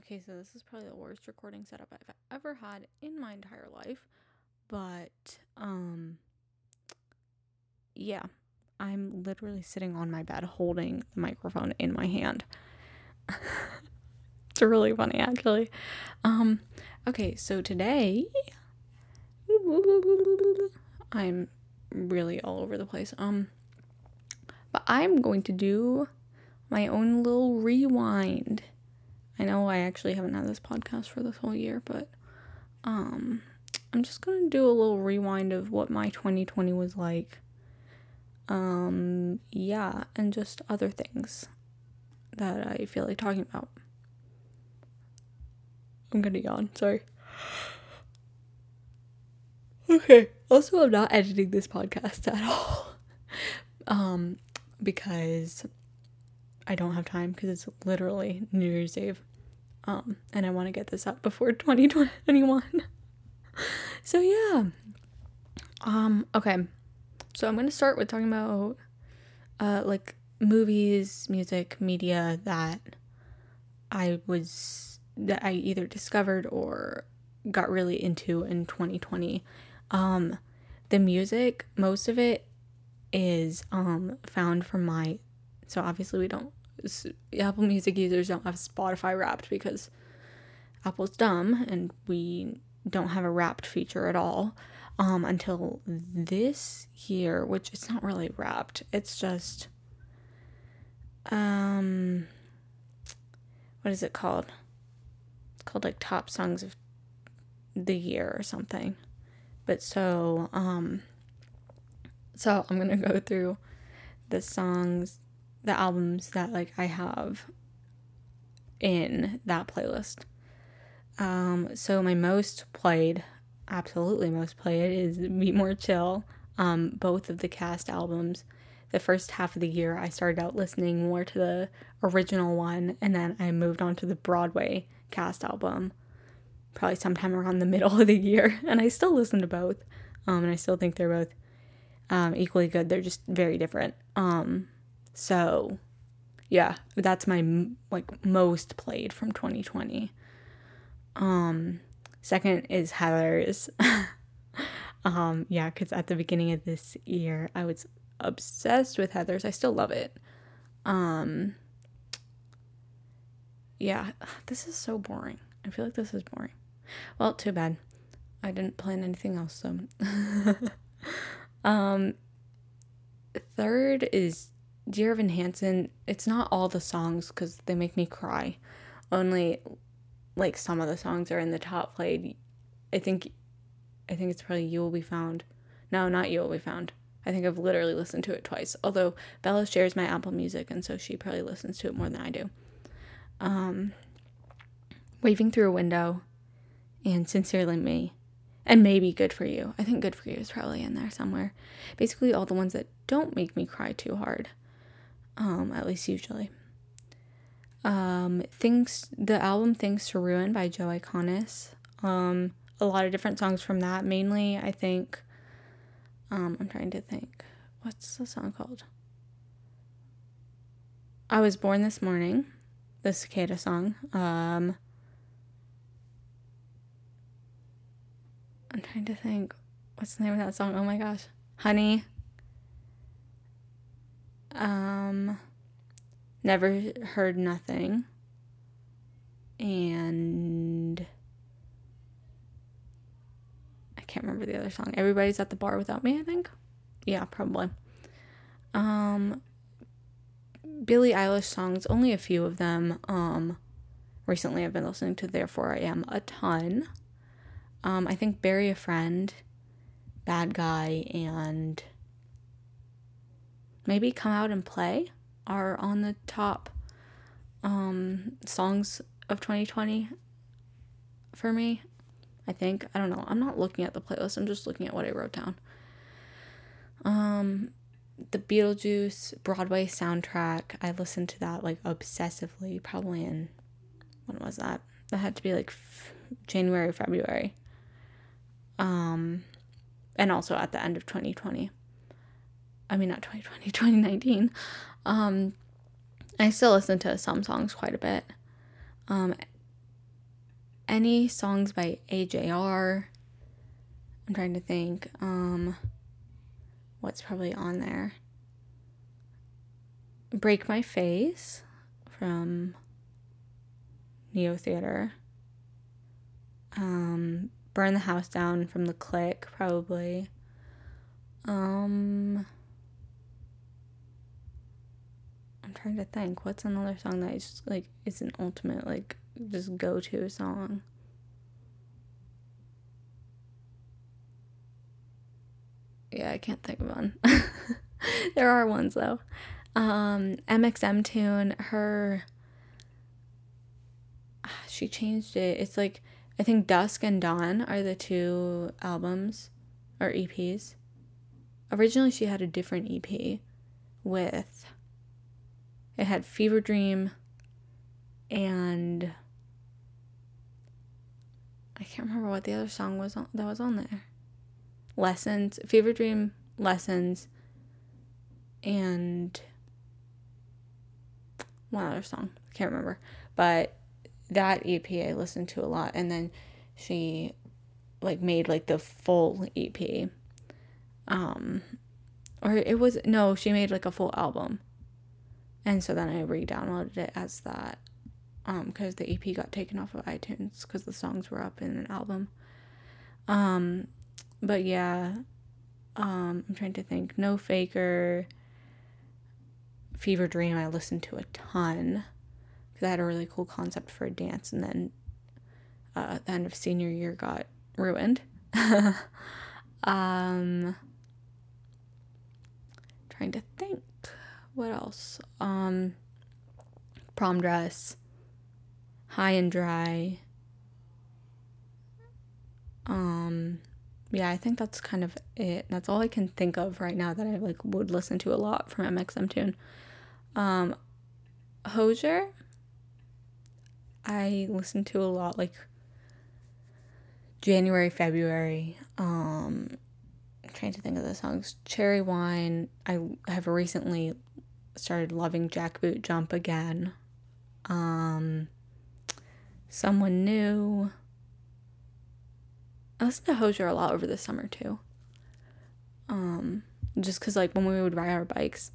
Okay, so this is probably the worst recording setup I've ever had in my entire life. But um yeah, I'm literally sitting on my bed holding the microphone in my hand. it's really funny actually. Um okay, so today I'm really all over the place. Um but I'm going to do my own little rewind. I know I actually haven't had this podcast for this whole year, but um I'm just going to do a little rewind of what my 2020 was like. Um yeah, and just other things that I feel like talking about. I'm going to yawn, sorry. Okay. Also, I'm not editing this podcast at all. um because I don't have time because it's literally New Year's Eve. Um, and I want to get this up before 2021. so yeah. Um, okay. So I'm gonna start with talking about uh like movies, music, media that I was that I either discovered or got really into in 2020. Um the music, most of it is um found from my so obviously we don't Apple Music users don't have Spotify Wrapped because Apple's dumb and we don't have a Wrapped feature at all um until this year, which it's not really Wrapped. It's just um what is it called? It's called like top songs of the year or something. But so um so I'm gonna go through the songs, the albums that like I have in that playlist. Um, so my most played, absolutely most played, is Be More Chill. Um, both of the cast albums. The first half of the year, I started out listening more to the original one, and then I moved on to the Broadway cast album, probably sometime around the middle of the year. And I still listen to both, um, and I still think they're both um, equally good. They're just very different. Um, so yeah, that's my like most played from 2020. Um, second is Heathers. um, yeah, because at the beginning of this year, I was obsessed with Heathers. I still love it. Um, yeah, this is so boring. I feel like this is boring. Well, too bad. I didn't plan anything else, so. Um, third is Dear Evan Hansen. It's not all the songs because they make me cry. Only like some of the songs are in the top played. I think, I think it's probably You Will Be Found. No, not You Will Be Found. I think I've literally listened to it twice. Although Bella shares my Apple Music, and so she probably listens to it more than I do. Um, Waving Through a Window, and Sincerely Me and maybe good for you. I think good for you is probably in there somewhere. Basically, all the ones that don't make me cry too hard, um, at least usually. Um, things the album "Things to Ruin" by Joe Iconis. Um, a lot of different songs from that. Mainly, I think. Um, I'm trying to think. What's the song called? I was born this morning, the cicada song. Um, I'm trying to think. What's the name of that song? Oh my gosh. Honey. Um Never Heard Nothing. And I can't remember the other song. Everybody's at the bar without me, I think. Yeah, probably. Um Billie Eilish songs, only a few of them. Um recently I've been listening to Therefore I Am a ton. Um, I think Bury a Friend, Bad Guy, and maybe Come Out and Play are on the top um, songs of 2020 for me. I think. I don't know. I'm not looking at the playlist, I'm just looking at what I wrote down. Um, the Beetlejuice Broadway soundtrack, I listened to that like obsessively, probably in, when was that? That had to be like f- January, February um, and also at the end of 2020. I mean, not 2020, 2019. Um, I still listen to some songs quite a bit. Um, any songs by AJR. I'm trying to think. Um, what's probably on there? Break My Face from Neotheater. Um, Burn the House Down from The Click, probably. Um, I'm trying to think. What's another song that is just like it's an ultimate like just go to song? Yeah, I can't think of one. there are ones though. Um, MXMtoon, her she changed it. It's like I think Dusk and Dawn are the two albums or EPs. Originally she had a different EP with it had Fever Dream and I can't remember what the other song was on, that was on there. Lessons, Fever Dream, Lessons, and one other song. I can't remember. But that EP I listened to a lot and then she like made like the full EP. Um or it was no, she made like a full album. And so then I re-downloaded it as that um because the EP got taken off of iTunes cuz the songs were up in an album. Um but yeah, um I'm trying to think. No Faker Fever Dream I listened to a ton because I had a really cool concept for a dance, and then uh, the end of senior year got ruined. um, trying to think, what else? Um, prom dress, high and dry. Um, yeah, I think that's kind of it. That's all I can think of right now that I like would listen to a lot from MXMtoon. Um, Hozier, I listen to a lot like January, February. Um, I'm trying to think of the songs. Cherry Wine. I have recently started loving Jackboot Jump again. Um, Someone New. I listened to Hozier a lot over the summer too. Um, just cause like when we would ride our bikes,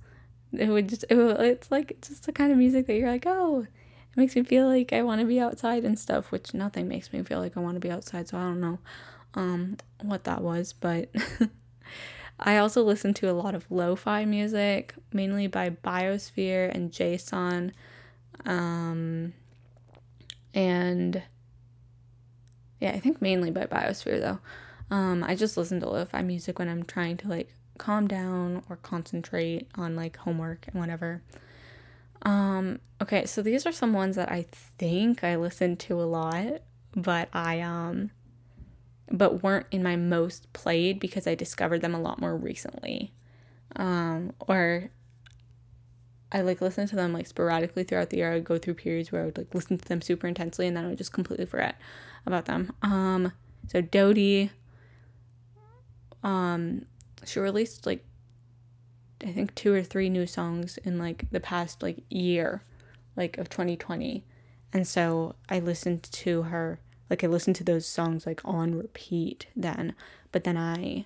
it would just it would, it's like just the kind of music that you're like, oh, it makes me feel like I want to be outside and stuff. Which nothing makes me feel like I want to be outside, so I don't know, um, what that was, but. I also listen to a lot of lo-fi music, mainly by Biosphere and Jason. Um, and yeah, I think mainly by Biosphere though. Um, I just listen to lo-fi music when I'm trying to like calm down or concentrate on like homework and whatever. Um, okay, so these are some ones that I think I listen to a lot, but I um but weren't in my most played because I discovered them a lot more recently. Um, or I like listen to them like sporadically throughout the year. I would go through periods where I would like listen to them super intensely and then I would just completely forget about them. Um, so Dodie, um, she released like I think two or three new songs in like the past like year, like of 2020. And so I listened to her like I listened to those songs like on repeat then, but then I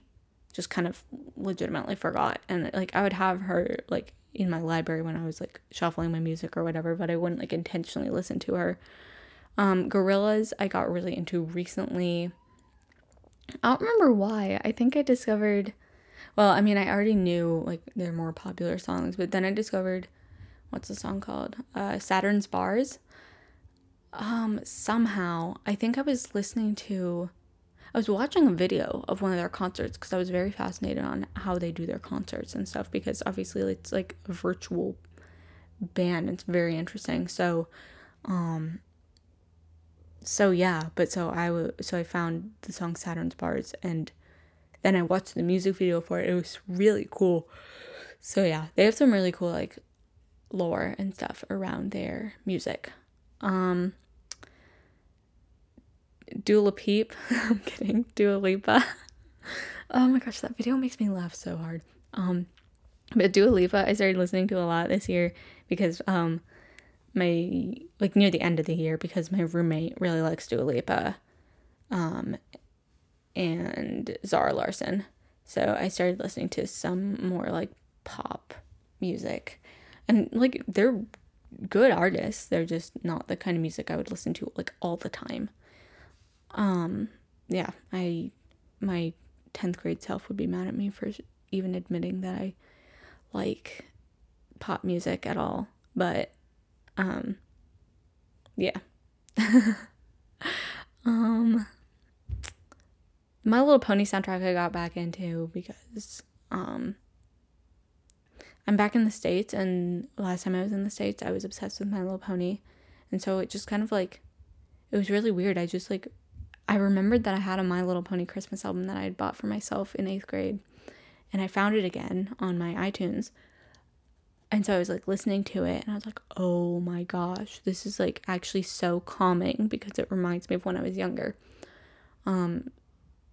just kind of legitimately forgot and like I would have her like in my library when I was like shuffling my music or whatever, but I wouldn't like intentionally listen to her. Um Gorillaz I got really into recently. I don't remember why. I think I discovered well, I mean, I already knew like their more popular songs, but then I discovered what's the song called? Uh, Saturnz Barz. Um, somehow, I think I was listening to, I was watching a video of one of their concerts because I was very fascinated on how they do their concerts and stuff because obviously it's like a virtual band. It's very interesting. So, um, so yeah, but so I w- so I found the song Saturnz Barz and then I watched the music video for it. It was really cool. So yeah, they have some really cool like lore and stuff around their music. Um Dua Peep. I'm kidding. Dua Lipa. oh my gosh, that video makes me laugh so hard. Um but Dua Lipa I started listening to a lot this year because um my like near the end of the year because my roommate really likes Dua Lipa, um, and Zara Larsson. So I started listening to some more like pop music, and like they're good artists. They're just not the kind of music I would listen to like all the time. Um, yeah, I my 10th grade self would be mad at me for even admitting that I like pop music at all. But um yeah. um My Little Pony soundtrack I got back into because um I'm back in the States and last time I was in the States I was obsessed with My Little Pony. And so it just kind of like it was really weird. I just like I remembered that I had a My Little Pony Christmas album that I had bought for myself in eighth grade, and I found it again on my iTunes. And so I was like listening to it, and I was like, oh my gosh, this is like actually so calming because it reminds me of when I was younger. Um,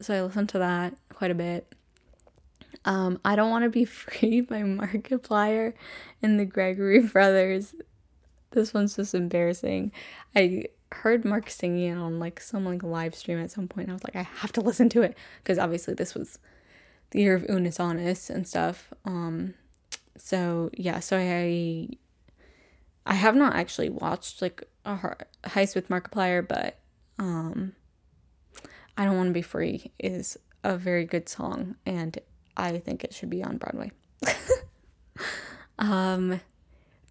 so I listened to that quite a bit. Um, I Don't Want to Be Free by Markiplier and the Gregory Brothers. This one's just embarrassing. I heard Mark singing it on like some like live stream at some point. I was like, I have to listen to it because obviously this was the year of Unus Annus and stuff. Um, so yeah, so I I have not actually watched like a heist with Markiplier, but um, I don't want to be free is a very good song, and I think it should be on Broadway. um,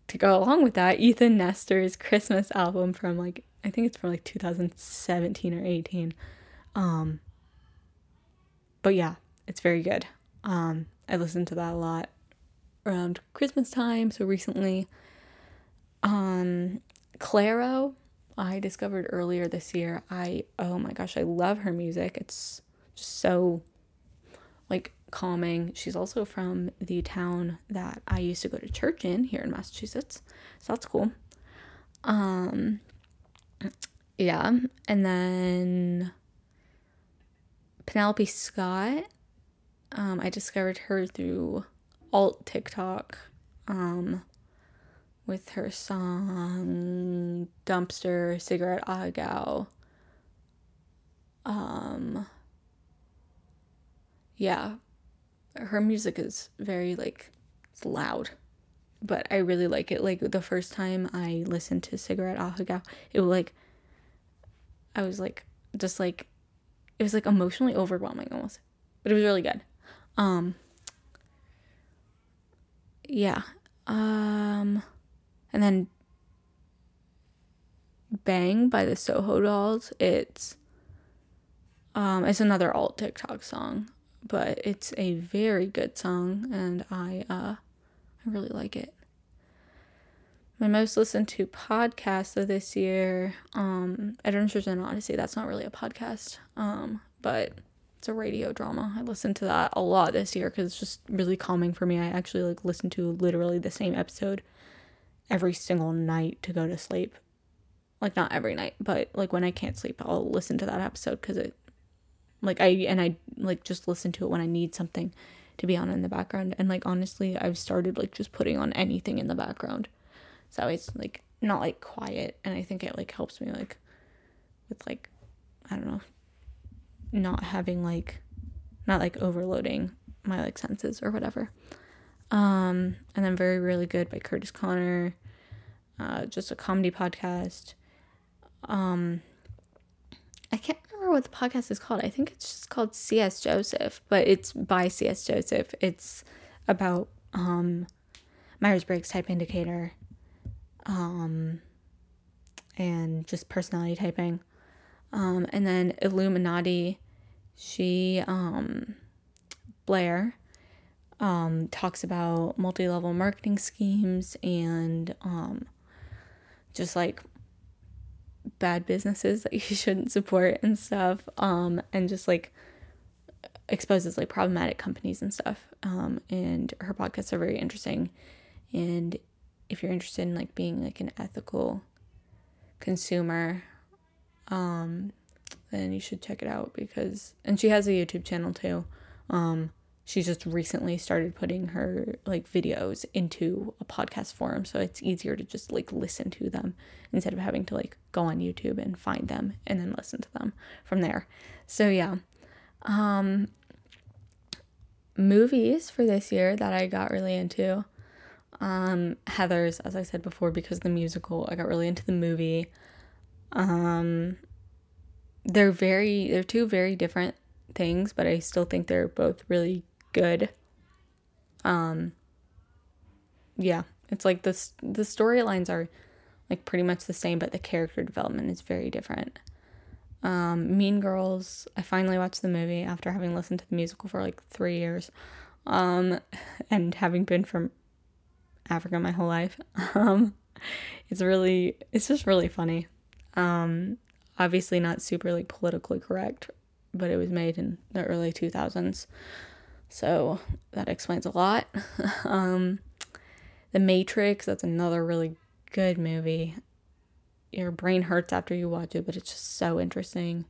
to go along with that, Ethan Nestor's Christmas album from like I think it's from like 2017 or 18. Um, but yeah, it's very good. Um, I listened to that a lot around Christmas time. So recently, um, Clairo, I discovered earlier this year. I oh my gosh, I love her music. It's just so like calming. She's also from the town that I used to go to church in here in Massachusetts. So that's cool. Um yeah, and then Penelope Scott. Um, I discovered her through alt TikTok. Um, with her song Dumpster Cigarette Ahegao. Um yeah. Her music is very like it's loud but I really like it. Like the first time I listened to Cigarette Ahegao, it was like I was like just like it was like emotionally overwhelming almost. But it was really good. Um yeah. Um and then Bang by the Soho Dolls. It's um it's another alt TikTok song, but it's a very good song and I uh I really like it. My most listened to podcast of this year, um, Adventures in Odyssey. That's not really a podcast, um, but it's a radio drama. I listened to that a lot this year because it's just really calming for me. I actually like listen to literally the same episode every single night to go to sleep. Like not every night, but like when I can't sleep, I'll listen to that episode because it, like I and I like just listen to it when I need something to be on in the background. And like honestly, I've started like just putting on anything in the background. So it's like not like quiet and I think it like helps me like with like I don't know not having like not like overloading my like senses or whatever. Um and then very really good by Kurtis Conner. Uh just a comedy podcast. Um I can't remember what the podcast is called. I think it's just called C.S. Joseph, but it's by C.S. Joseph. It's about um, Myers Briggs type indicator um, and just personality typing. Um, and then illuminaughtii, she, um, Blair, um, talks about multi level marketing schemes and um, just like bad businesses that you shouldn't support and stuff um and just like exposes like problematic companies and stuff. Um and her podcasts are very interesting. And if you're interested in like being like an ethical consumer um then you should check it out because and she has a YouTube channel too. Um she just recently started putting her like videos into a podcast form so it's easier to just like listen to them instead of having to like go on YouTube and find them and then listen to them from there. So yeah. Um movies for this year that I got really into. Um Heathers as I said before because the musical, I got really into the movie. Um they're very they're two very different things, but I still think they're both really good. Um yeah, it's like the the storylines are like pretty much the same, but the character development is very different. Um, mean Girls, I finally watched the movie after having listened to the musical for like three years, um, and having been from Africa my whole life. Um, it's really, it's just really funny. Um, obviously not super like politically correct, but it was made in the early 2000s. So that explains a lot. um, the Matrix, that's another really good movie. Your brain hurts after you watch it, but it's just so interesting.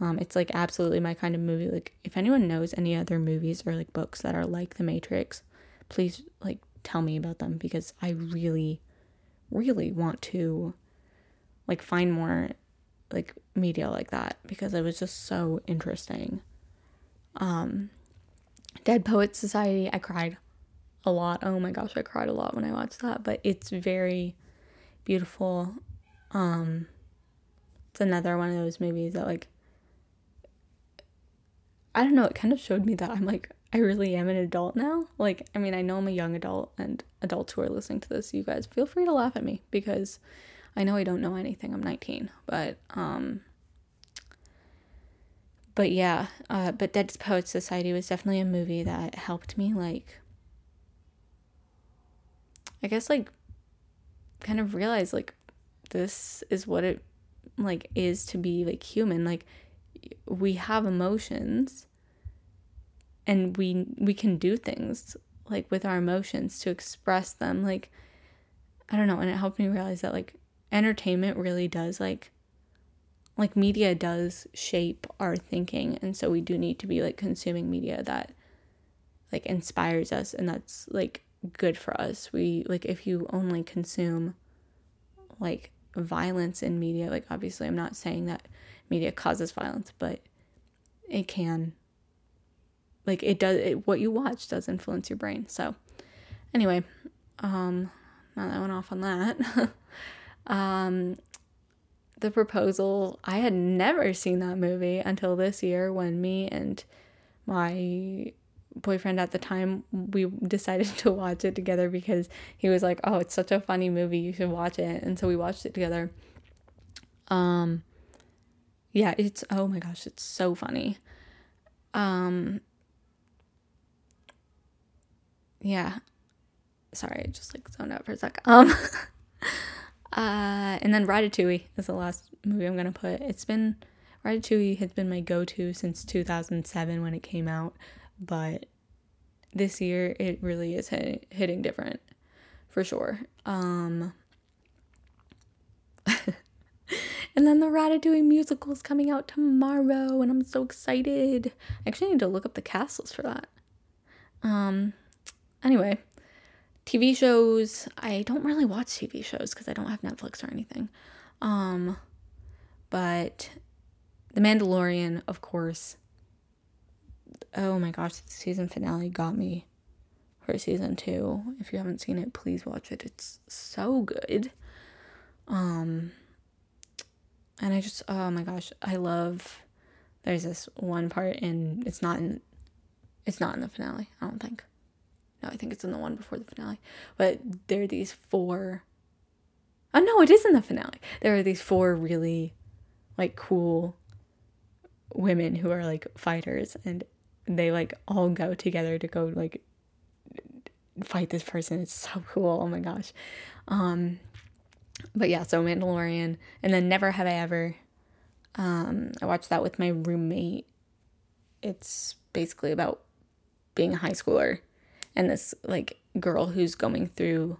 Um, it's like absolutely my kind of movie. Like, if anyone knows any other movies or like books that are like The Matrix, please like tell me about them because I really, really want to like find more like media like that because it was just so interesting. Um, Dead Poets Society, I cried a lot. Oh my gosh, I cried a lot when I watched that, but it's very beautiful. Um it's another one of those movies that like I don't know, it kind of showed me that I'm like I really am an adult now. Like, I mean, I know I'm a young adult and adults who are listening to this, you guys feel free to laugh at me because I know I don't know anything. I'm 19, but um but yeah, uh, but Dead Poets Society was definitely a movie that helped me like I guess like kind of realize like this is what it like is to be like human. Like we have emotions and we we can do things like with our emotions to express them like i don't know and it helped me realize that like entertainment really does like like media does shape our thinking and so we do need to be like consuming media that like inspires us and that's like good for us. We like if you only consume like violence in media, like obviously I'm not saying that media causes violence, but it can like it does it, what you watch does influence your brain. So anyway, um now that went off on that. um the proposal, I had never seen that movie until this year when me and my boyfriend at the time we decided to watch it together because he was like oh it's such a funny movie you should watch it. And so we watched it together. Um yeah it's oh my gosh it's so funny. Um yeah. Sorry i just like zoned out for a sec. Um uh and then ratatouille is the last movie i'm gonna put it's been ratatouille has been my go-to since 2007 when it came out but this year it really is hit, hitting different for sure. Um, and then the Ratatouille musical is coming out tomorrow, and I'm so excited. I actually need to look up the castles for that. Um, anyway, TV shows. I don't really watch TV shows because I don't have Netflix or anything. Um, but The Mandalorian, of course, oh my gosh, the season finale got me for season two. If you haven't seen it, please watch it. It's so good. Um and I just oh my gosh, I love there's this one part in it's not in it's not in the finale, I don't think. No, I think it's in the one before the finale. But there are these four Oh no, it is in the finale. There are these four really like cool women who are like fighters and they like all go together to go like fight this person. It's so cool. Oh my gosh. Um but yeah, so Mandalorian and then Never Have I Ever. Um I watched that with my roommate. It's basically about being a high schooler and this like girl who's going through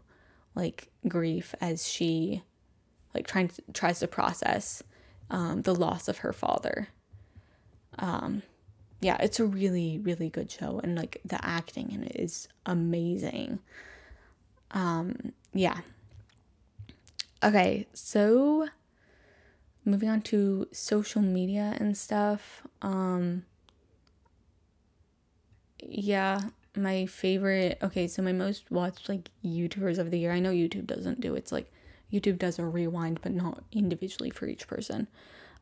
like grief as she like trying to tries to process um, the loss of her father. Um, yeah, it's a really, really good show. And like the acting in it is amazing. Um, yeah. Okay, so moving on to social media and stuff. Um, yeah, my favorite. Okay, so my most watched like YouTubers of the year. I know YouTube doesn't do it's like YouTube does a rewind, but not individually for each person.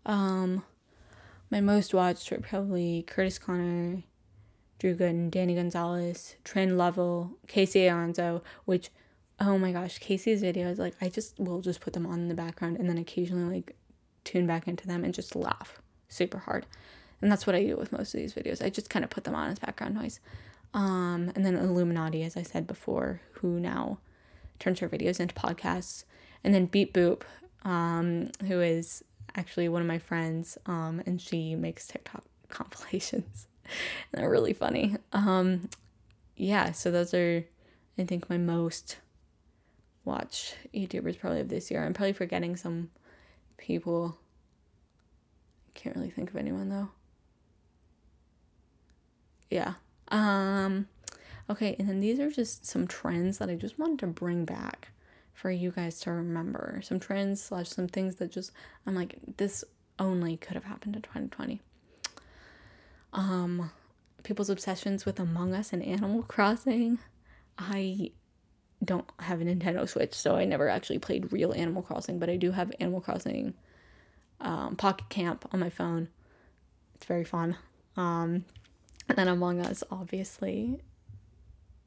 Um, my most watched were probably Kurtis Conner, Drew Gooden, Danny Gonzalez, Trend Level, Casey Alonso, which oh my gosh, Casey's videos, like I just will just put them on in the background and then occasionally like tune back into them and just laugh super hard. And that's what I do with most of these videos. I just kind of put them on as background noise. Um, and then illuminaughtii, as I said before, who now turns her videos into podcasts. And then Beat Boop, um, who is actually one of my friends, um, and she makes TikTok compilations. and they're really funny. Um, yeah, so those are, I think, my most watched YouTubers probably of this year. I'm probably forgetting some people. I can't really think of anyone though. Yeah. Um okay, and then these are just some trends that I just wanted to bring back for you guys to remember. Some trends slash some things that just I'm like, this only could have happened in 2020. Um people's obsessions with Among Us and Animal Crossing. I don't have a Nintendo Switch, so I never actually played real Animal Crossing, but I do have Animal Crossing um, Pocket Camp on my phone. It's very fun. Um, and then Among Us, obviously,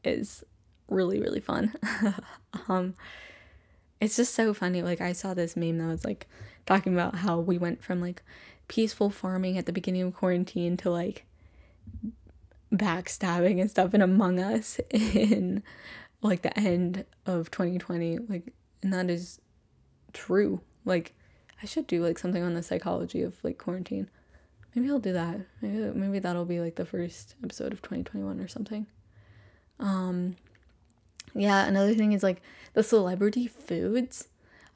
is really, really fun. um, it's just so funny. Like, I saw this meme that was like talking about how we went from like peaceful farming at the beginning of quarantine to like backstabbing and stuff in Among Us in like the end of 2020 like and that is true like i should do like something on the psychology of like quarantine maybe i'll do that. Maybe, maybe that'll be like the first episode of 2021 or something. Um yeah another thing is like the celebrity foods.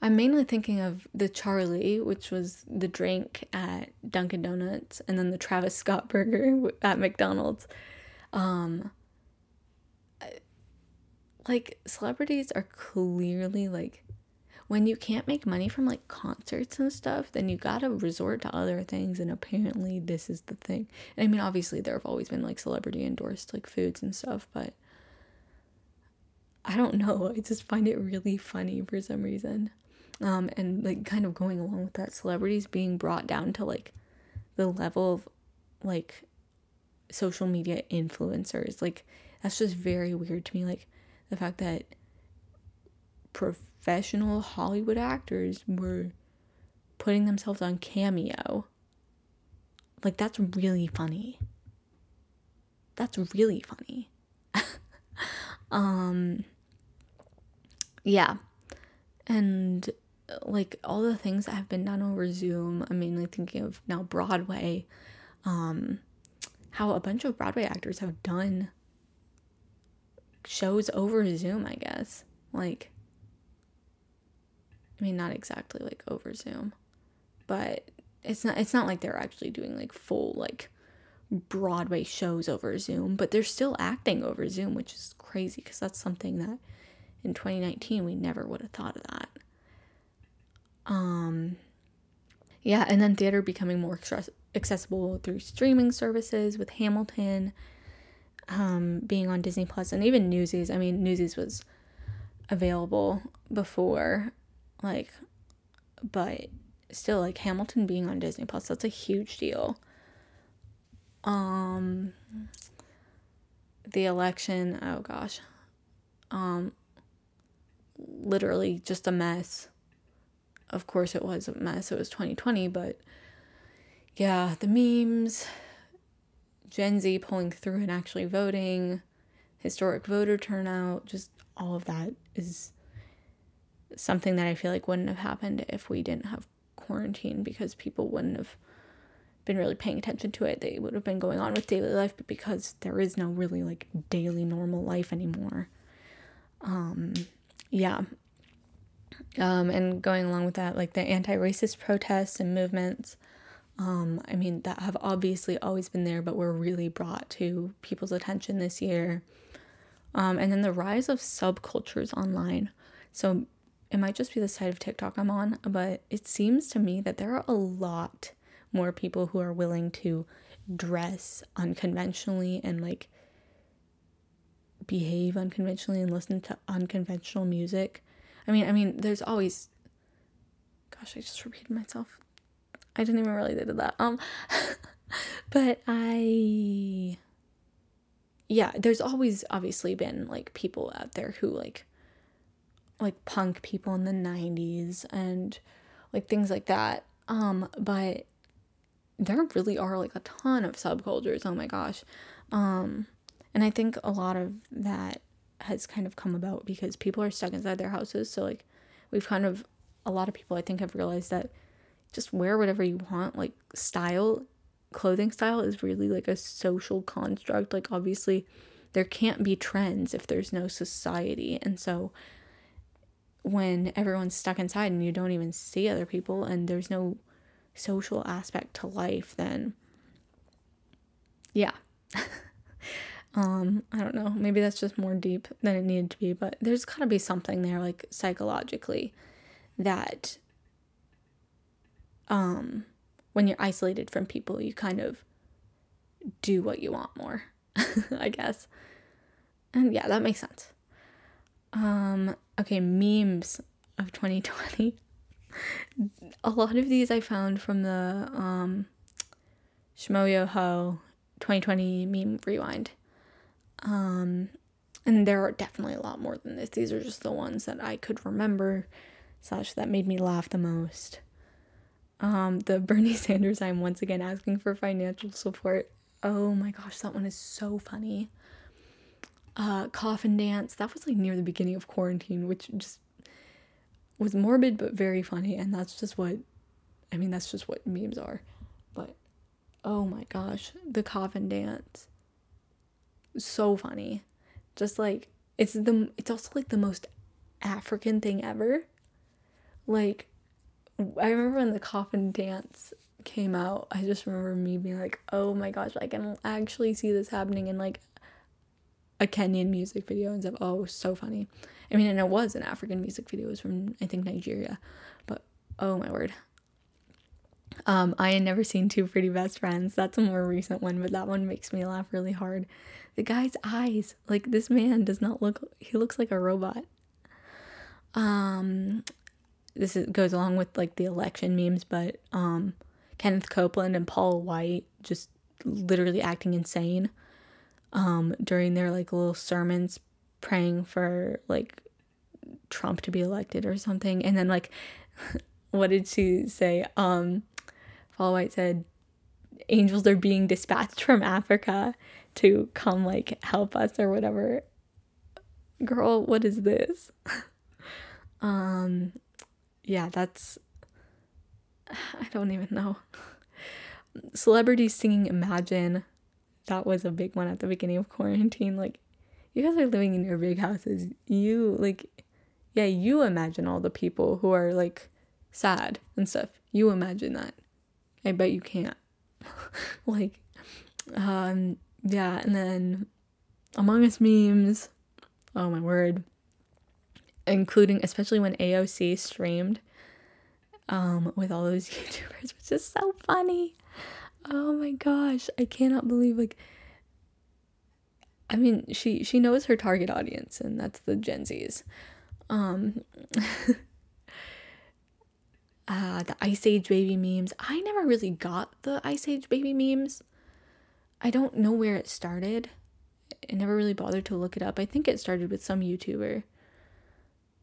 I'm mainly thinking of the charlie which was the drink at dunkin donuts and then the travis scott burger at mcdonald's. Um like celebrities are clearly like when you can't make money from like concerts and stuff, then you gotta resort to other things, and apparently this is the thing. And I mean, obviously there have always been like celebrity endorsed like foods and stuff, but I don't know. I just find it really funny for some reason. Um, and like kind of going along with that, celebrities being brought down to like the level of like social media influencers. Like that's just very weird to me. Like the fact that professional Hollywood actors were putting themselves on Cameo. Like, that's really funny. That's really funny. um, yeah. And like all the things that have been done over Zoom, I'm mainly thinking of now Broadway, um, how a bunch of Broadway actors have done shows over Zoom, I guess. Like, I mean, not exactly like over Zoom, but it's not. It's not like they're actually doing like full like Broadway shows over Zoom, but they're still acting over Zoom, which is crazy because that's something that in 2019 we never would have thought of that. Um, yeah, and then theater becoming more accessible through streaming services with Hamilton um, being on Disney Plus and even Newsies. I mean, Newsies was available before, like, but still, like Hamilton being on Disney Plus, that's a huge deal. Um, the election, oh gosh, um, literally just a mess. Of course, it was a mess. It was 2020, but yeah, the memes, Gen Z pulling through and actually voting, historic voter turnout, just all of that is something that I feel like wouldn't have happened if we didn't have quarantine because people wouldn't have been really paying attention to it. They would have been going on with daily life, but because there is no really like daily normal life anymore. Um yeah. Um and going along with that like the anti-racist protests and movements Um, I mean, that have obviously always been there, but were really brought to people's attention this year. Um, and then the rise of subcultures online. So it might just be the side of TikTok I'm on, but it seems to me that there are a lot more people who are willing to dress unconventionally and like behave unconventionally and listen to unconventional music. I mean, I mean, there's always gosh, I just repeated myself. I didn't even realize I did that. Um but I yeah, there's always obviously been like people out there who like like punk people in the 90s and like things like that. Um but there really are like a ton of subcultures. Oh my gosh. Um and I think a lot of that has kind of come about because people are stuck inside their houses. So like we've kind of a lot of people I think have realized that just wear whatever you want. Like style, clothing style is really like a social construct. Like obviously there can't be trends if there's no society. And so when everyone's stuck inside and you don't even see other people and there's no social aspect to life, then yeah. um, I don't know. Maybe that's just more deep than it needed to be, but there's got to be something there, like psychologically, that um, when you're isolated from people, you kind of do what you want more, I guess. And yeah, that makes sense. Um, okay, memes of 2020. a lot of these I found from the um, Shmoyo 2020 meme rewind. Um, and there are definitely a lot more than this. These are just the ones that I could remember, slash that made me laugh the most. Um, the Bernie Sanders, I'm once again asking for financial support. Oh my gosh, that one is so funny. Uh, coffin dance, that was like near the beginning of quarantine, which just was morbid but very funny and that's just what I mean that's just what memes are. But oh my gosh, the coffin dance. So funny. Just like it's the it's also like the most African thing ever. Like I remember when the coffin dance came out, I just remember me being like, "Oh my gosh, I can actually see this happening in like a Kenyan music video and stuff. Oh, so funny. I mean, and it was an African music video. It was from I think Nigeria, but oh my word. Um, I had never seen Two Pretty Best Friends. That's a more recent one, but that one makes me laugh really hard. The guy's eyes, like this man does not look. He looks like a robot. Um, this is, goes along with like the election memes, but um, Kenneth Copeland and Paula White just literally acting insane um, during their like little sermons praying for like Trump to be elected or something. And then like what did she say? Um Paula White said angels are being dispatched from Africa to come like help us or whatever. Girl, what is this? um yeah, that's I don't even know. Celebrities singing Imagine that was a big one at the beginning of quarantine. Like, you guys are living in your big houses. You, like, yeah, you imagine all the people who are, like, sad and stuff. You imagine that. I bet you can't. like, um, yeah, and then Among Us memes. Oh my word. Including, especially when AOC streamed um, with all those YouTubers, which is so funny. Oh my gosh, I cannot believe like I mean, she she knows her target audience and that's the Gen Zs. Um uh the Ice Age baby memes. I never really got the Ice Age baby memes. I don't know where it started. I never really bothered to look it up. I think it started with some YouTuber.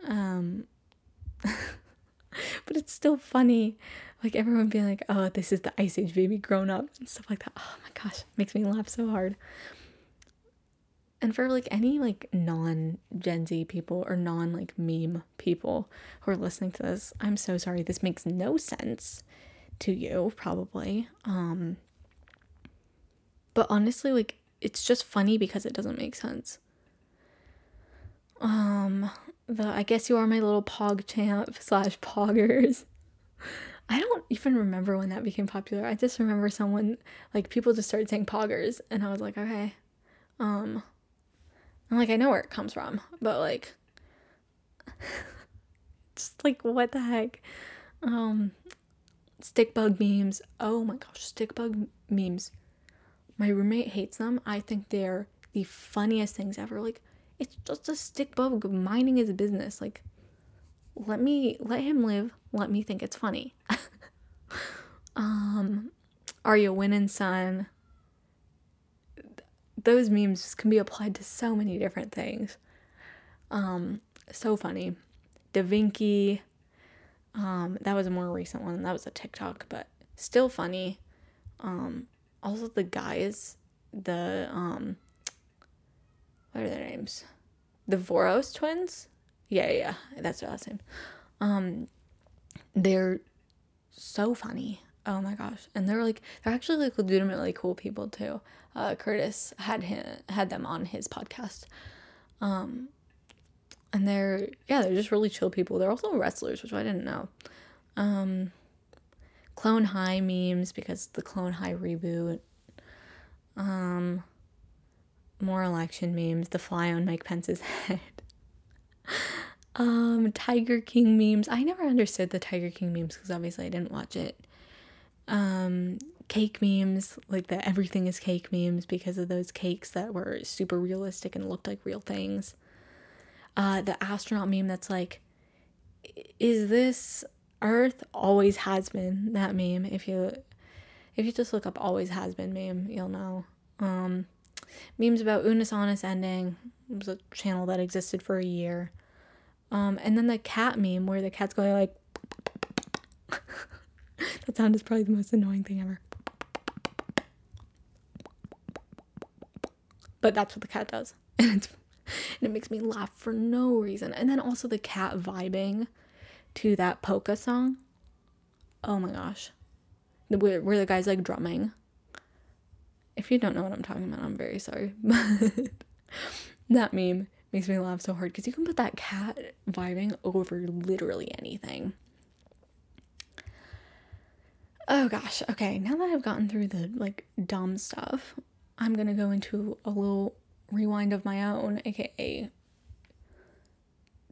Um but it's still funny like everyone being like, oh, this is the Ice Age baby grown up and stuff like that. Oh my gosh, makes me laugh so hard. And for like any like non Gen Z people or non like meme people who are listening to this, I'm so sorry. This makes no sense to you, probably. Um, but honestly, like it's just funny because it doesn't make sense. Um, the I guess you are my little pog champ slash poggers. I don't even remember when that became popular. I just remember someone like people just started saying poggers and I was like, okay. Um I'm like I know where it comes from, but like just like what the heck? Um stick bug memes. Oh my gosh, stick bug memes. My roommate hates them. I think they're the funniest things ever. Like it's just a stick bug minding his business. Like let me let him live. Let me think it's funny. um, are you winning, son? Those memes can be applied to so many different things. Um, so funny. Da Vinci. Um, that was a more recent one. That was a TikTok, but still funny. Um, also the guys, the um, what are their names? The Voros twins. Yeah, yeah, that's their last name. Um, they're so funny. Oh my gosh, and they're like they're actually like legitimately cool people too. Uh, Kurtis had him had them on his podcast. Um, and they're yeah they're just really chill people. They're also wrestlers, which I didn't know. Um, Clone High memes because the Clone High reboot. Um, more election memes. The fly on Mike Pence's head. Um, Tiger King memes. I never understood the Tiger King memes because obviously I didn't watch it. Um, cake memes, like the everything is cake memes because of those cakes that were super realistic and looked like real things. Uh, the astronaut meme that's like, is this Earth? Always has been that meme. If you if you just look up always has been meme, you'll know. Um, memes about Unus Annus ending. It was a channel that existed for a year. Um, and then the cat meme where the cat's going like that sound is probably the most annoying thing ever. But that's what the cat does. And it's and it makes me laugh for no reason. And then also the cat vibing to that polka song. Oh my gosh. Where, where the guy's like drumming. If you don't know what I'm talking about, I'm very sorry. That meme makes me laugh so hard because you can put that cat vibing over literally anything. Oh gosh, okay, now that I've gotten through the like dumb stuff, I'm gonna go into a little rewind of my own, aka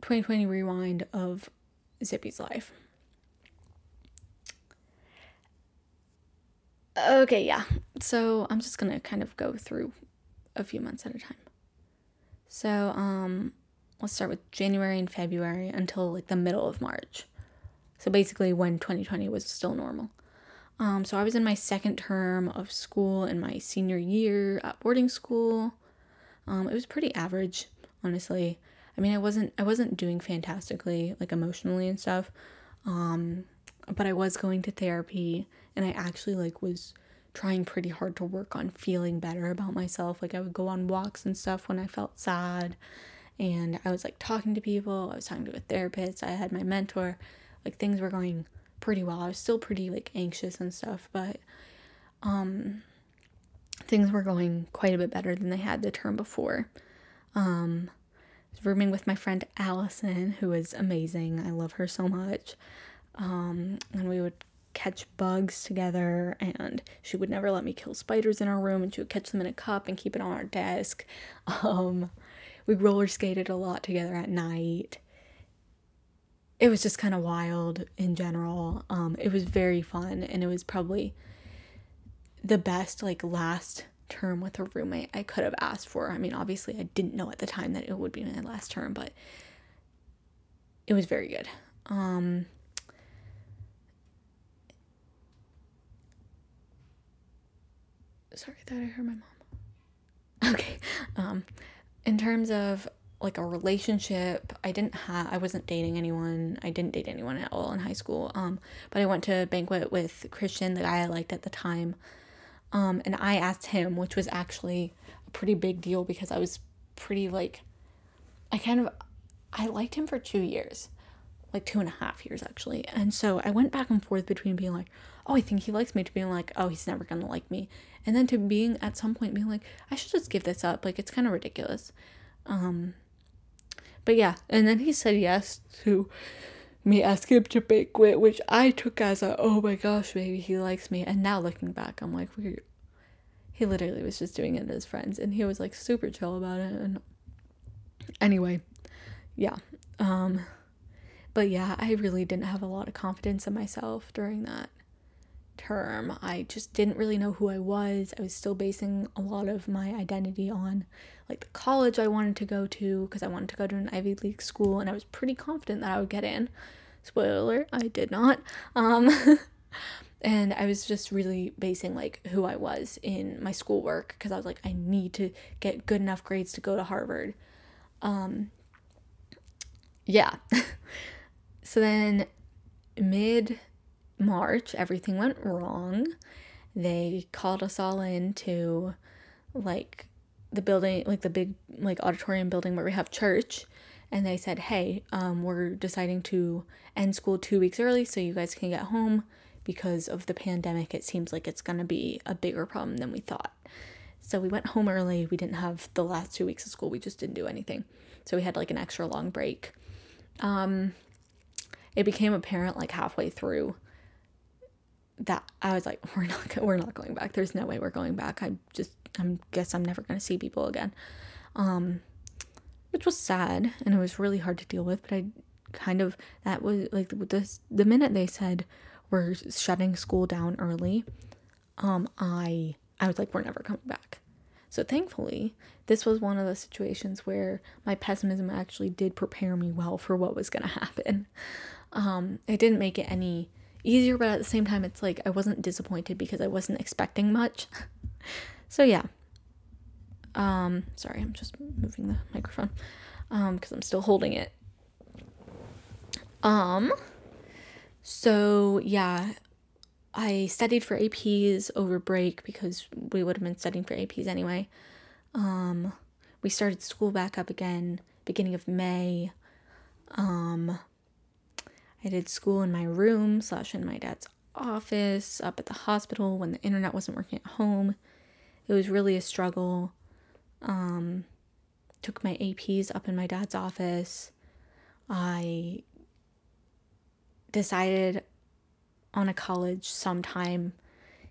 2020 rewind of Zippy's life. Okay, yeah. So I'm just gonna kind of go through a few months at a time. So, um, let's start with January and February until like the middle of March. So basically, when 2020 was still normal. Um, so I was in my second term of school in my senior year at boarding school. Um, it was pretty average, honestly. I mean, I wasn't I wasn't doing fantastically like emotionally and stuff. Um, but I was going to therapy and I actually like was trying pretty hard to work on feeling better about myself. Like I would go on walks and stuff when I felt sad and I was like talking to people, I was talking to a therapist, I had my mentor. Like things were going pretty well. I was still pretty like anxious and stuff, but um things were going quite a bit better than they had the term before. Um I was rooming with my friend Allison, who is amazing. I love her so much. Um, and we would catch bugs together and she would never let me kill spiders in our room and she would catch them in a cup and keep it on our desk. Um, we roller skated a lot together at night. It was just kind of wild in general. Um, it was very fun and it was probably the best like last term with a roommate i could have asked for. I mean obviously i didn't know at the time that it would be my last term but it was very good. Um, sorry that I heard my mom. Okay. Um in terms of like a relationship, I didn't have I wasn't dating anyone. I didn't date anyone at all in high school. Um but I went to a banquet with Christian, the guy I liked at the time. Um and I asked him, which was actually a pretty big deal because I was pretty like I kind of I liked him for 2 years like two and a half years actually. And so I went back and forth between being like, oh, I think he likes me, to being like, oh, he's never gonna like me. And then to being at some point being like, I should just give this up. Like it's kind of ridiculous. Um but yeah, and then he said yes to me ask him to banquet, which I took as a oh my gosh, maybe he likes me. And now looking back, I'm like, we he literally was just doing it as friends, and he was like super chill about it. And anyway, yeah, um, but yeah, I really didn't have a lot of confidence in myself during that term. I just didn't really know who I was. I was still basing a lot of my identity on like the college I wanted to go to because I wanted to go to an Ivy League school and I was pretty confident that I would get in. Spoiler, I did not. Um and I was just really basing like who I was in my schoolwork because I was like I need to get good enough grades to go to Harvard. Um yeah. so then mid March, everything went wrong. They called us all in to like the building, like the big like auditorium building where we have church, and they said, "Hey, um, we're deciding to end school two weeks early so you guys can get home because of the pandemic. It seems like it's gonna be a bigger problem than we thought." So we went home early. We didn't have the last two weeks of school. We just didn't do anything. So we had like an extra long break. Um, it became apparent like halfway through that I was like, we're not we're not going back. There's no way we're going back. I just I guess I'm never gonna see people again, um, which was sad and it was really hard to deal with. But I kind of that was like the the minute they said we're shutting school down early, um, I I was like, we're never coming back. So thankfully, this was one of the situations where my pessimism actually did prepare me well for what was gonna happen. Um, it didn't make it any easier, but at the same time, it's like I wasn't disappointed because I wasn't expecting much. so yeah. Um, sorry, I'm just moving the microphone um, because I'm still holding it. Um, so yeah, I studied for APs over break because we would have been studying for APs anyway. Um, we started school back up again beginning of May. Um, I did school in my room slash in my dad's office, up at the hospital when the internet wasn't working at home. It was really a struggle. Um, took my APs up in my dad's office. I decided on a college sometime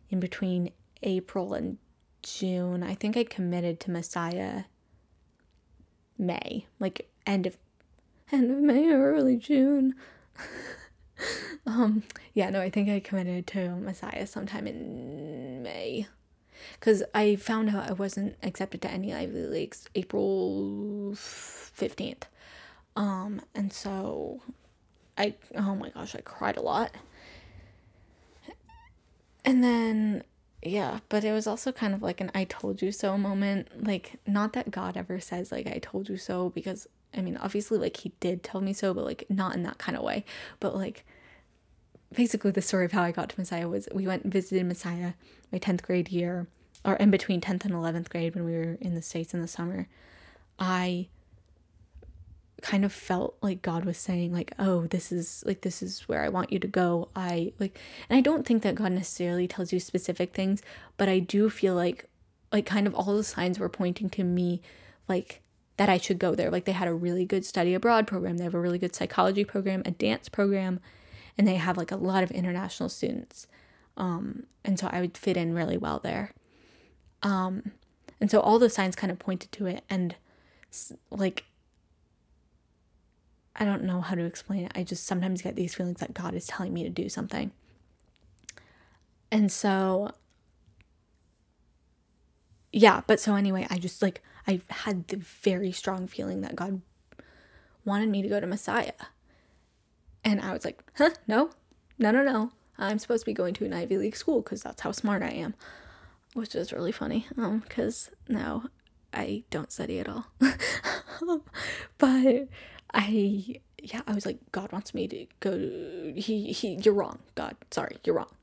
in between April and June. I think I committed to Messiah May, like end of end of May or early June. um, yeah, no, I think I committed to Messiah sometime in May. Because I found out I wasn't accepted to any Ivy Leagues April 15th. Um, and so I, oh my gosh, I cried a lot. And then, yeah, but it was also kind of like an I told you so moment. Like, not that God ever says, like, I told you so, because I mean, obviously, like he did tell me so, but like not in that kind of way. But like, basically, the story of how I got to Messiah was we went and visited Messiah my 10th grade year, or in between 10th and 11th grade when we were in the States in the summer. I kind of felt like God was saying, like, oh, this is like, this is where I want you to go. I like, and I don't think that God necessarily tells you specific things, but I do feel like, like, kind of all the signs were pointing to me, like, that I should go there. Like they had a really good study abroad program, they have a really good psychology program, a dance program, and they have like a lot of international students. Um, and so I would fit in really well there. Um, and so all the signs kind of pointed to it. And like, I don't know how to explain it. I just sometimes get these feelings that God is telling me to do something. And so, yeah, but so anyway, I just like, I had the very strong feeling that God wanted me to go to Messiah. And I was like, huh, no, no, no, no. I'm supposed to be going to an Ivy League school because that's how smart I am. Which is really funny. Um, because no, I don't study at all. but I yeah, I was like, God wants me to go to, he he you're wrong, God. Sorry, you're wrong.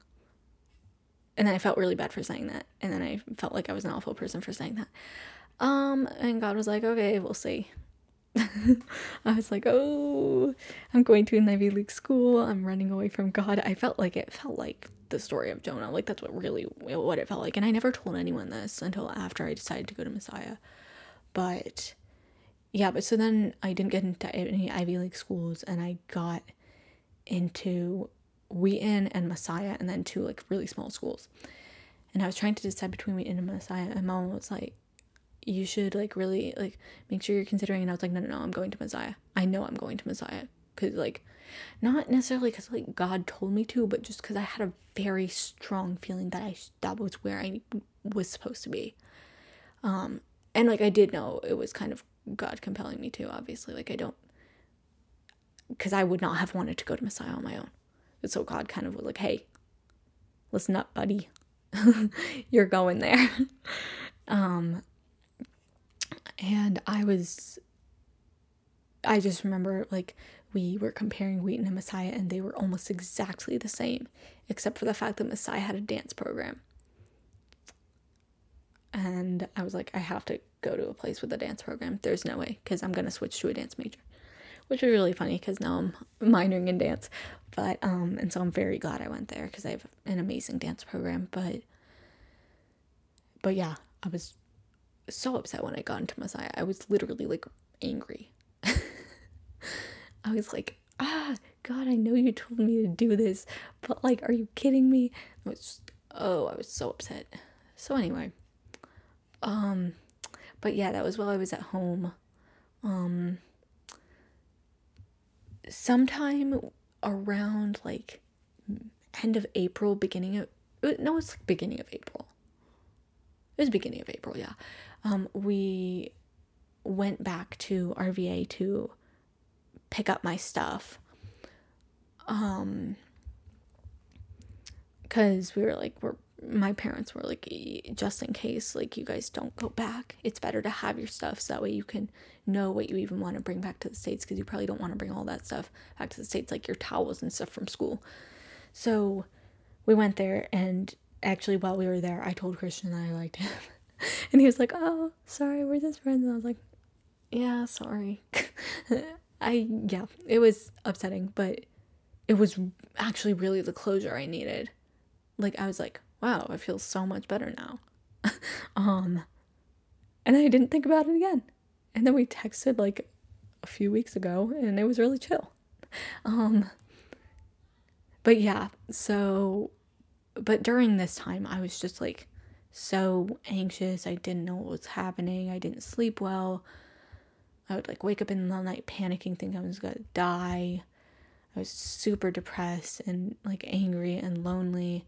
And then I felt really bad for saying that. And then I felt like I was an awful person for saying that. Um, and God was like, okay, we'll see. I was like, oh, I'm going to an Ivy League school. I'm running away from God. I felt like it felt like the story of Jonah. Like that's what really what it felt like. And I never told anyone this until after I decided to go to Messiah. But yeah, but so then I didn't get into any Ivy League schools, and I got into Wheaton and Messiah and then two like really small schools. And I was trying to decide between Wheaton and Messiah and mom was like, you should like really like make sure you're considering and I was like, no, no, no, I'm going to Messiah. I know I'm going to Messiah because like not necessarily because like God told me to, but just because I had a very strong feeling that I that was where I was supposed to be. Um, and like I did know it was kind of God compelling me to. Obviously, like I don't because I would not have wanted to go to Messiah on my own. But so God kind of was like, hey, listen up, buddy. You're going there. um, and I was, I just remember like we were comparing Wheaton and Messiah, and they were almost exactly the same, except for the fact that Messiah had a dance program. And I was like, I have to go to a place with a dance program. There's no way, because I'm going to switch to a dance major which was really funny because now I'm minoring in dance. But um, and so I'm very glad I went there because I have an amazing dance program. But but yeah, I was so upset when I got into Messiah. I was literally like angry. I was like, ah, God, I know you told me to do this, but like, are you kidding me? I was just, oh, I was so upset. So anyway, um, but yeah, that was while I was at home. Um, sometime around like end of April, beginning of uh, no, it's like beginning of April. It was beginning of April, yeah. Um, we went back to RVA to pick up my stuff. Um, because we were like, we're my parents were like, just in case, like, you guys don't go back, it's better to have your stuff so that way you can know what you even want to bring back to the States because you probably don't want to bring all that stuff back to the States, like your towels and stuff from school. So we went there, and actually, while we were there, I told Christian that I liked him. and he was like, Oh, sorry, we're just friends. And I was like, Yeah, sorry. I, yeah, it was upsetting, but it was actually really the closure I needed. Like, I was like, wow, I feel so much better now. um, and I didn't think about it again. And then we texted like a few weeks ago and it was really chill. Um, but yeah, so, but during this time, I was just like so anxious. I didn't know what was happening. I didn't sleep well. I would like wake up in the night panicking, think I was gonna die. I was super depressed and like angry and lonely.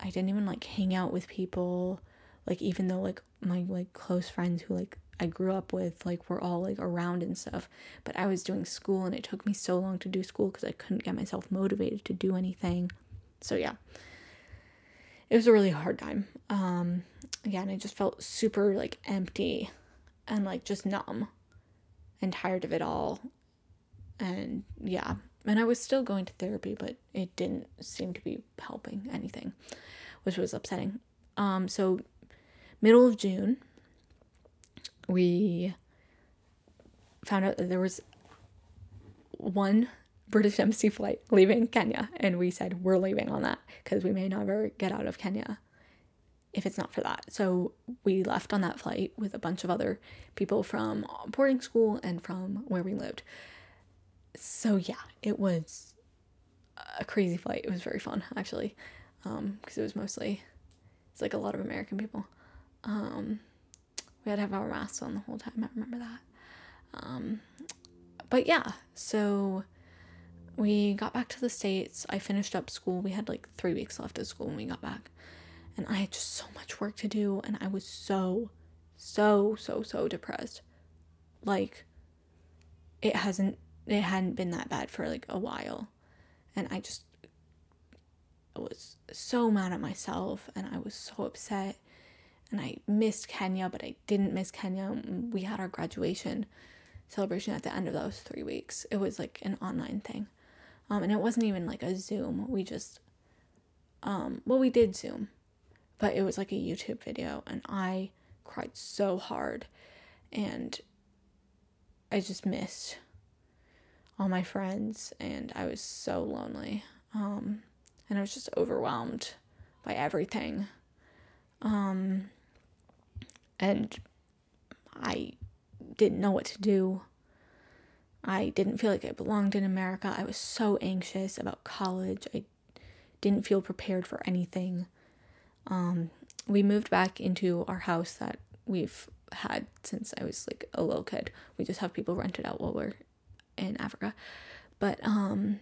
I didn't even like hang out with people like even though like my like close friends who like I grew up with like were all like around and stuff but I was doing school and it took me so long to do school cuz I couldn't get myself motivated to do anything. So yeah. It was a really hard time. Um and I just felt super like empty and like just numb and tired of it all. And yeah, and I was still going to therapy, but it didn't seem to be helping anything, which was upsetting. Um, so, middle of June, we found out that there was one British Embassy flight leaving Kenya, and we said we're leaving on that because we may never get out of Kenya if it's not for that. So we left on that flight with a bunch of other people from boarding school and from where we lived so yeah, it was a crazy flight. It was very fun actually, because um, it was mostly it's like a lot of American people. Um, we had to have our masks on the whole time. I remember that. Um, but yeah, so we got back to the states. I finished up school. We had like three weeks left of school when we got back, and I had just so much work to do, and I was so, so, so, so depressed. Like, it hasn't it hadn't been that bad for like a while. And I just was so mad at myself and I was so upset. And I missed Kenya, but I didn't miss Kenya. We had our graduation celebration at the end of those three weeks. It was like an online thing. Um, and it wasn't even like a Zoom. We just, um, well, we did Zoom, but it was like a YouTube video. And I cried so hard. And I just missed all my friends and I was so lonely. Um, and I was just overwhelmed by everything. Um, and I didn't know what to do. I didn't feel like I belonged in America. I was so anxious about college. I didn't feel prepared for anything. Um, we moved back into our house that we've had since I was like a little kid. We just have people rent it out while we're in Africa. But um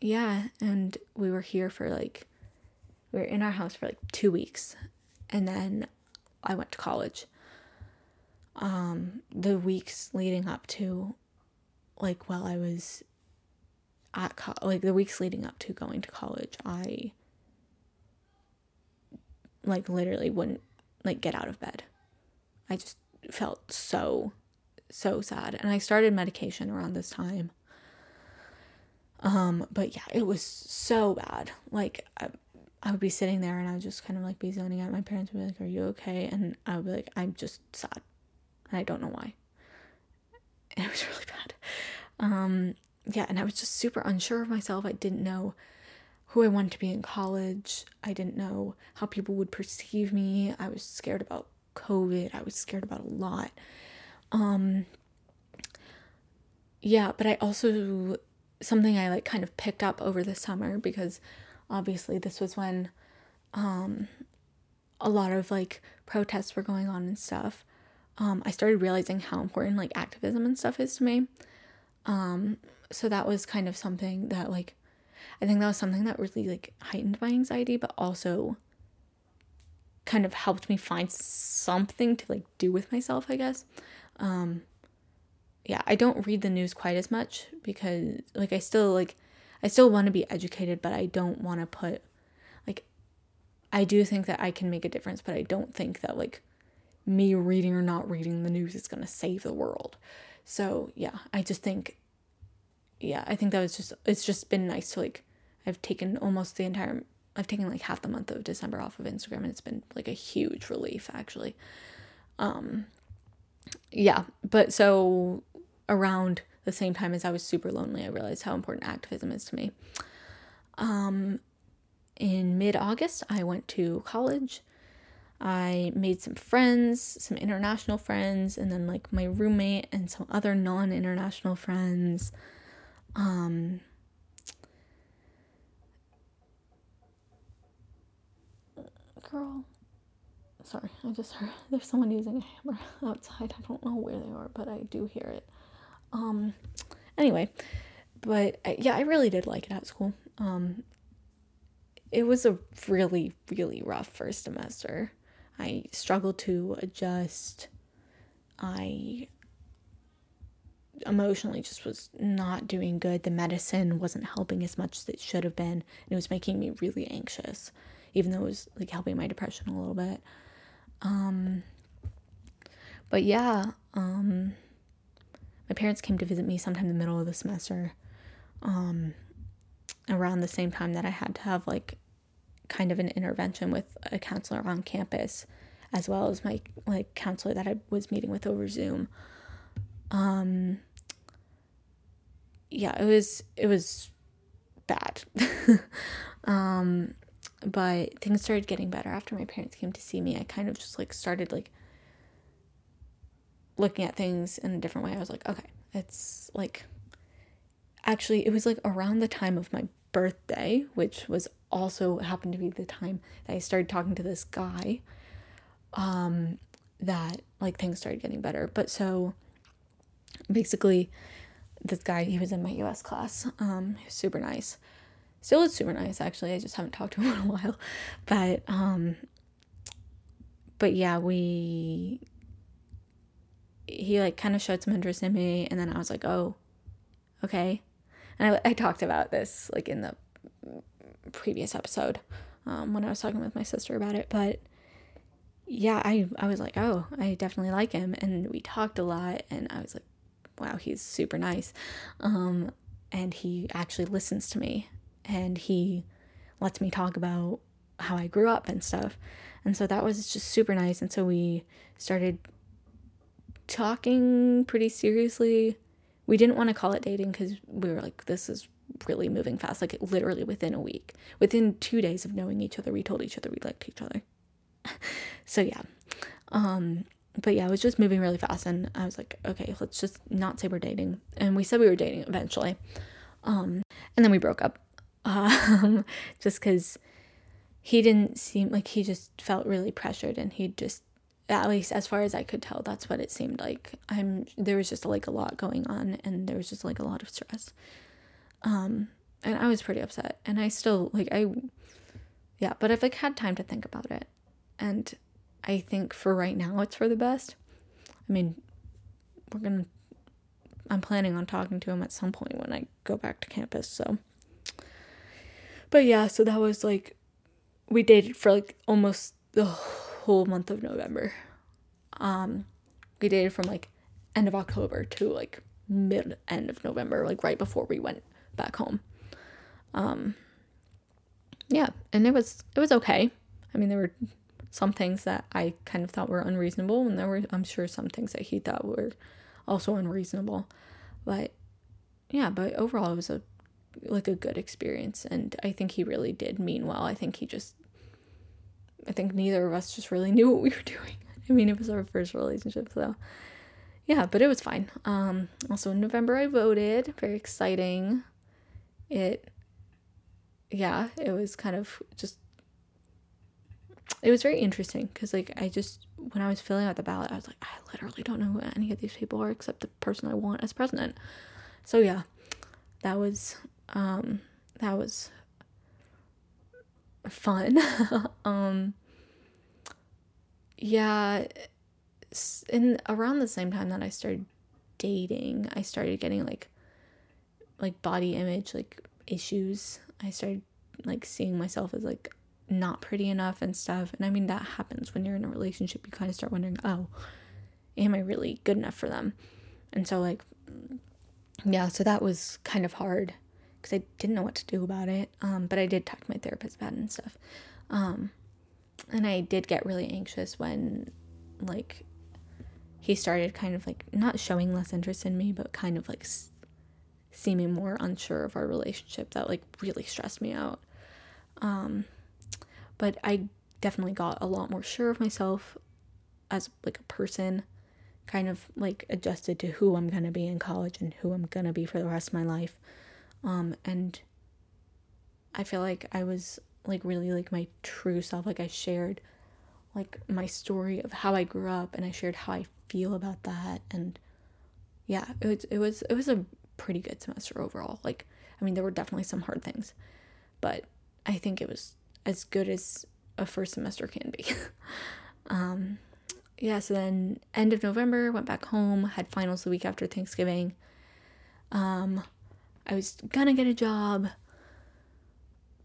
yeah, and we were here for like we were in our house for like 2 weeks and then I went to college. Um the weeks leading up to like while I was at co- like the weeks leading up to going to college, I like literally wouldn't like get out of bed. I just felt so so sad and I started medication around this time. Um but yeah, it was so bad. Like I, I would be sitting there and I would just kind of like be zoning out. My parents would be like, "Are you okay?" And I would be like, "I'm just sad." And I don't know why. And it was really bad. Um yeah, and I was just super unsure of myself. I didn't know who I wanted to be in college. I didn't know how people would perceive me. I was scared about COVID. I was scared about a lot. Um yeah, but I also something I like kind of picked up over the summer because obviously this was when um a lot of like protests were going on and stuff. Um I started realizing how important like activism and stuff is to me. Um so that was kind of something that like I think that was something that really like heightened my anxiety, but also kind of helped me find something to like do with myself, I guess. Um yeah, I don't read the news quite as much because like I still like I still want to be educated, but I don't want to put like I do think that I can make a difference, but I don't think that like me reading or not reading the news is going to save the world. So, yeah, I just think yeah, I think that was just it's just been nice to like I've taken almost the entire I've taken like half the month of December off of Instagram and it's been like a huge relief actually. Um yeah, but so around the same time as I was super lonely, I realized how important activism is to me. Um in mid-August, I went to college. I made some friends, some international friends, and then like my roommate and some other non-international friends. Um, girl, sorry, I just heard there's someone using a hammer outside. I don't know where they are, but I do hear it. Um, anyway, but I, yeah, I really did like it at school. Um, it was a really, really rough first semester. I struggled to adjust. I emotionally just was not doing good. The medicine wasn't helping as much as it should have been. And it was making me really anxious, even though it was like helping my depression a little bit. Um, but yeah, um, my parents came to visit me sometime in the middle of the semester. Um, around the same time that I had to have like kind of an intervention with a counselor on campus as well as my like counselor that I was meeting with over Zoom. Um yeah, it was it was bad. um but things started getting better after my parents came to see me. I kind of just like started like looking at things in a different way. I was like, okay, it's like actually it was like around the time of my birthday, which was also happened to be the time that I started talking to this guy. Um that like things started getting better. But so basically this guy, he was in my US class. Um, super nice. Still is super nice actually. I just haven't talked to him in a while. But um but yeah, we he like kind of showed some interest in me and then I was like, "Oh, okay." And I, I talked about this like in the previous episode um, when I was talking with my sister about it, but yeah, I I was like, "Oh, I definitely like him." And we talked a lot and I was like, wow, he's super nice. Um, and he actually listens to me and he lets me talk about how I grew up and stuff. And so that was just super nice. And so we started talking pretty seriously. We didn't want to call it dating because we were like, this is really moving fast. Like, literally within a week, within two days of knowing each other, we told each other we liked each other. so, yeah. Um, but yeah, it was just moving really fast, and I was like, okay, let's just not say we're dating. And we said we were dating eventually, um, and then we broke up, um, just because he didn't seem like he just felt really pressured, and he just, at least as far as I could tell, that's what it seemed like. I'm there was just like a lot going on, and there was just like a lot of stress, um, and I was pretty upset, and I still like I, yeah, but I've like had time to think about it, and I think for right now it's for the best. I mean, we're gonna. I'm planning on talking to him at some point when I go back to campus. So, but yeah, so that was like, we dated for like almost the whole month of November. Um, we dated from like end of October to like mid end of November, like right before we went back home. Um, yeah, and it was it was okay. I mean, there were some things that I kind of thought were unreasonable, and there were, I'm sure, some things that he thought were also unreasonable. But yeah, but overall, it was a like a good experience, and I think he really did mean well. I think he just, I think neither of us just really knew what we were doing. I mean, it was our first relationship, so yeah, but it was fine. Um, also in November, I voted. Very exciting. It, yeah, it was kind of just it was very interesting because like i just when i was filling out the ballot i was like i literally don't know who any of these people are except the person i want as president so yeah that was um that was fun um yeah in around the same time that i started dating i started getting like like body image like issues i started like seeing myself as like not pretty enough and stuff. And I mean, that happens when you're in a relationship. You kind of start wondering, oh, am I really good enough for them? And so, like, yeah, so that was kind of hard because I didn't know what to do about it. Um, but I did talk to my therapist about it and stuff. Um, and I did get really anxious when, like, he started kind of like not showing less interest in me, but kind of like s- seeming more unsure of our relationship. That like really stressed me out. Um, but I definitely got a lot more sure of myself as like a person, kind of like adjusted to who I'm gonna be in college and who I'm gonna be for the rest of my life. Um, and I feel like I was like really like my true self. Like I shared like my story of how I grew up and I shared how I feel about that and yeah, it was it was it was a pretty good semester overall. Like I mean there were definitely some hard things, but I think it was as good as a first semester can be. um, yeah, so then end of November, went back home, had finals the week after Thanksgiving. Um, I was gonna get a job.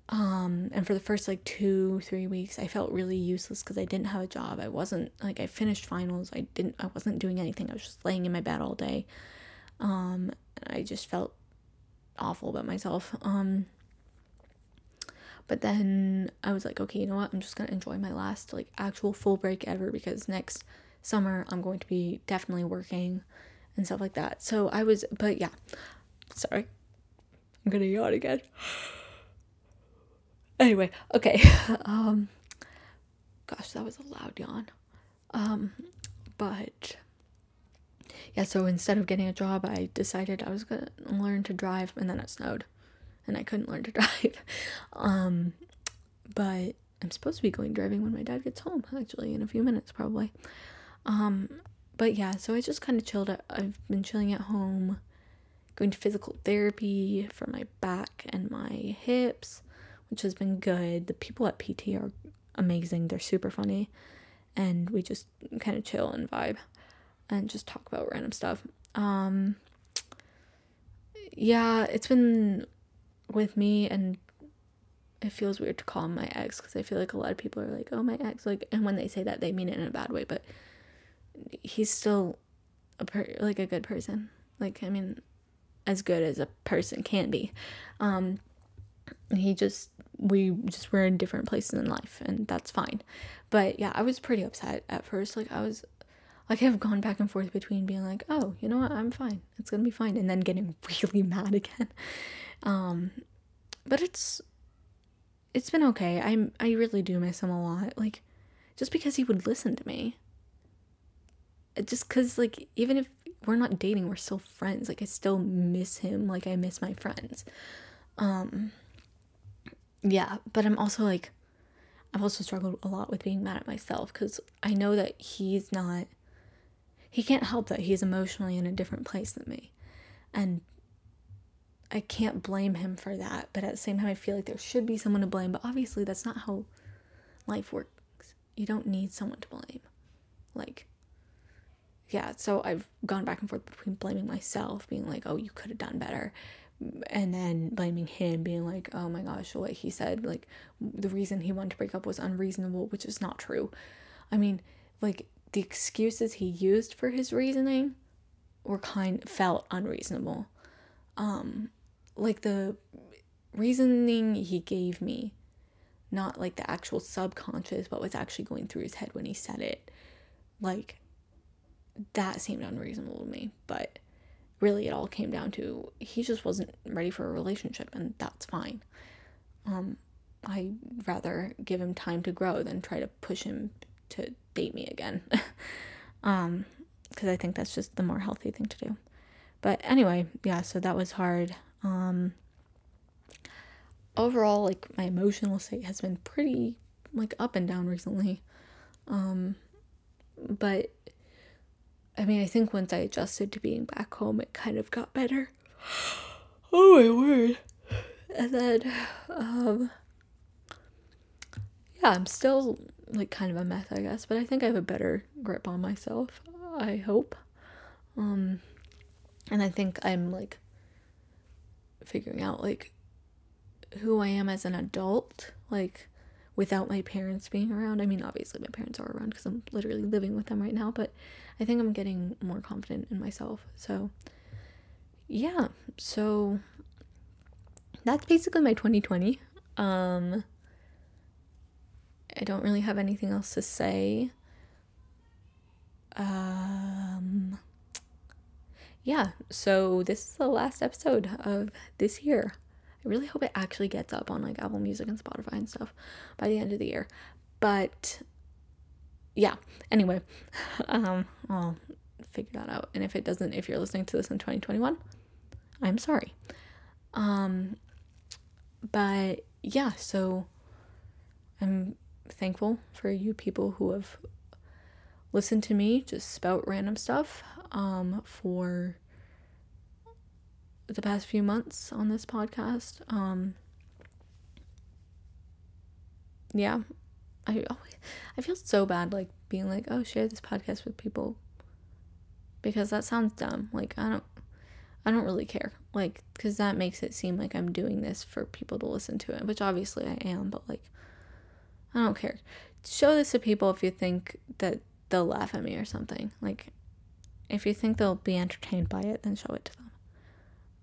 Um, and for the first like two, three weeks, I felt really useless because I didn't have a job. I wasn't like I finished finals. I didn't. I wasn't doing anything. I was just laying in my bed all day. Um, I just felt awful about myself. Um, but then I was like, okay, you know what? I'm just to enjoy my last like actual full break ever because next summer I'm going to be definitely working and stuff like that. So I was, but yeah, sorry. I'm to yawn again. Anyway, okay. Um, gosh, that was a loud yawn. Um, but yeah, so instead of getting a job, I decided I was to learn to drive and then it snowed and I couldn't learn to drive. Um, but I'm supposed to be going driving when my dad gets home, actually, in a few minutes, probably. Um, but yeah, so I just kind of chilled. I've been chilling at home, going to physical therapy for my back and my hips, which has been good. The people at PT are amazing, they're super funny, and we just kind of chill and vibe and just talk about random stuff. Um, yeah, it's been with me and it feels weird to call him my ex because I feel like a lot of people are like, "Oh, my ex," like, and when they say that, they mean it in a bad way. But he's still a per- like a good person. Like, I mean, as good as a person can be. Um, he just we just were in different places in life, and that's fine. But yeah, I was pretty upset at first. Like, I was like I've gone back and forth between being like, "Oh, you know what? I'm fine. It's gonna be fine," and then getting really mad again. Um, but it's it's been okay. I'm I really do miss him a lot. Like just because he would listen to me. Just because like even if we're not dating we're still friends. Like i still miss him like i miss my friends. Um yeah but i'm also like i've also struggled a lot with being mad at myself because i know that he's not he can't help that he's emotionally in a different place than me. And i can't blame him for that but at the same time i feel like there should be someone to blame but obviously that's not how life works. You don't need someone to blame. Like yeah, so I've gone back and forth between blaming myself, being like, oh, you could have done better, and then blaming him, being like, oh my gosh, what he said, like, the reason he wanted to break up was unreasonable, which is not true. I mean, like, the excuses he used for his reasoning were kind felt unreasonable. Um, like the reasoning he gave me, not like the actual subconscious, but what's actually going through his head when he said it, like that seemed unreasonable to me. But really, it all came down to he just wasn't ready for a relationship, and that's fine. Um, I'd rather give him time to grow than try to push him to date me again. um, because I think that's just the more healthy thing to do. But anyway, yeah, so that was hard. Um, overall, like my emotional state has been pretty like up and down recently. Um, but I mean, I think once I adjusted to being back home, it kind of got better. Oh my word. And then, um, yeah, I'm still like kind of a mess, I guess, but I think I have a better grip on myself. I hope. Um, and I think I'm like figuring out like who I am as an adult, like without my parents being around. I mean, obviously my parents are around because I'm literally living with them right now, but I think I'm getting more confident in myself. So, yeah. So that's basically my 2020. Um I don't really have anything else to say. Um yeah, so this is the last episode of this year. I really hope it actually gets up on like Apple Music and Spotify and stuff by the end of the year. But yeah, anyway, um, I'll figure that out. And if it doesn't, if you're listening to this in 2021, I'm sorry. Um, but yeah, so I'm thankful for you people who have listened to me just spout random stuff um, for the past few months on this podcast. Um, yeah, I always I feel so bad like being like, "Oh, share this podcast with people." Because that sounds dumb. Like I don't I don't really care. Like cuz that makes it seem like I'm doing this for people to listen to it, which obviously I am, but like I don't care. Show this to people if you think that they'll laugh at me or something. Like if you think they'll be entertained by it, then show it to them.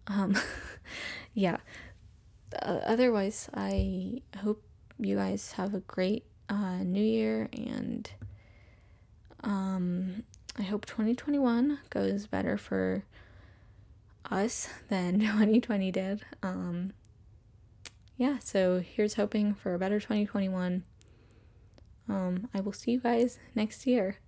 Um yeah. Uh, otherwise, I hope you guys have a great uh, new year and um, I hope 2021 goes better for us than 2020 did. Um, yeah, so here's hoping for a better 2021. Um, I will see you guys next year.